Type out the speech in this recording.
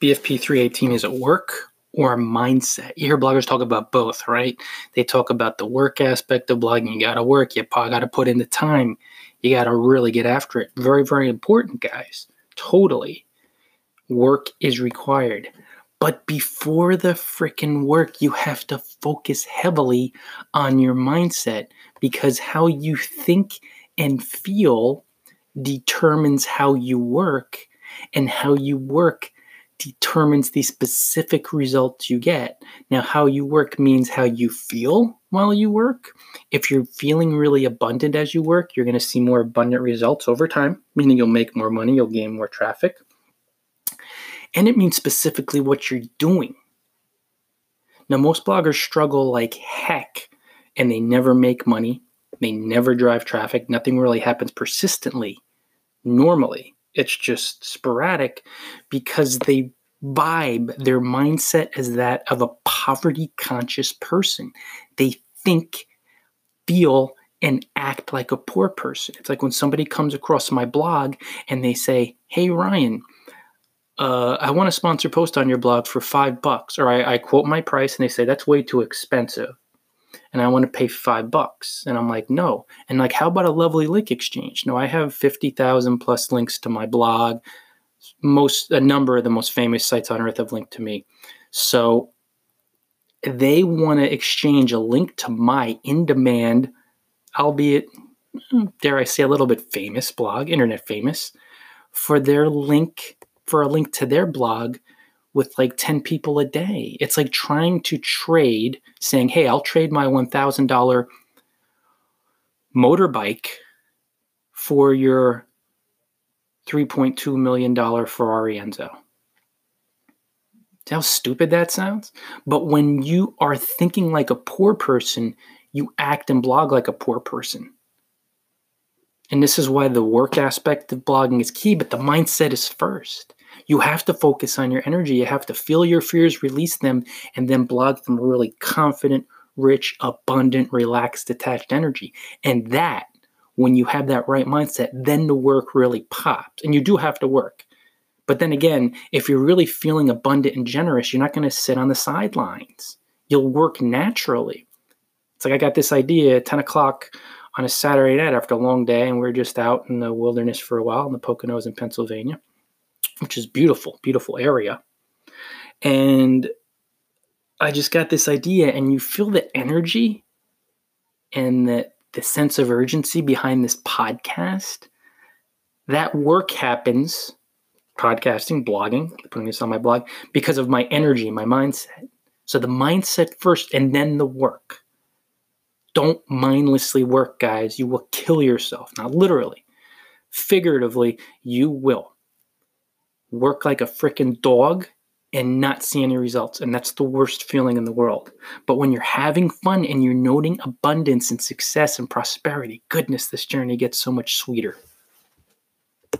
BFP 318 is a work or a mindset. You hear bloggers talk about both, right? They talk about the work aspect of blogging. You got to work, you got to put in the time, you got to really get after it. Very, very important, guys. Totally. Work is required. But before the freaking work, you have to focus heavily on your mindset because how you think and feel determines how you work, and how you work determines the specific results you get. Now, how you work means how you feel while you work. If you're feeling really abundant as you work, you're going to see more abundant results over time, meaning you'll make more money, you'll gain more traffic. And it means specifically what you're doing. Now, most bloggers struggle like heck and they never make money. They never drive traffic. Nothing really happens persistently, normally. It's just sporadic because they vibe, their mindset is that of a poverty conscious person. They think, feel, and act like a poor person. It's like when somebody comes across my blog and they say, Hey, Ryan, uh, I want to sponsor post on your blog for five bucks. Or I, I quote my price and they say, That's way too expensive and I want to pay five bucks. And I'm like, no. And like, how about a lovely link exchange? No, I have 50,000 plus links to my blog. Most, a number of the most famous sites on earth have linked to me. So they want to exchange a link to my in demand, albeit, hmm, dare I say, a little bit famous blog, internet famous, for their link, for a link to their blog with like 10 people a day. It's like trying to trade, saying, hey, I'll trade my $1,000 motorbike for your $3.2 million Ferrari Enzo. See how stupid that sounds? But when you are thinking like a poor person, you act and blog like a poor person. And this is why the work aspect of blogging is key, but the mindset is first. You have to focus on your energy. You have to feel your fears, release them, and then blog from really confident, rich, abundant, relaxed, detached energy. And that, when you have that right mindset, then the work really pops. And you do have to work. But then again, if you're really feeling abundant and generous, you're not going to sit on the sidelines. You'll work naturally. It's like I got this idea at 10 o'clock on a Saturday night after a long day, and we are just out in the wilderness for a while in the Poconos in Pennsylvania which is beautiful, beautiful area. And I just got this idea, and you feel the energy and the, the sense of urgency behind this podcast. That work happens, podcasting, blogging, putting this on my blog, because of my energy, my mindset. So the mindset first, and then the work. Don't mindlessly work, guys. You will kill yourself. Not literally, figuratively, you will work like a freaking dog and not see any results. And that's the worst feeling in the world. But when you're having fun and you're noting abundance and success and prosperity, goodness, this journey gets so much sweeter.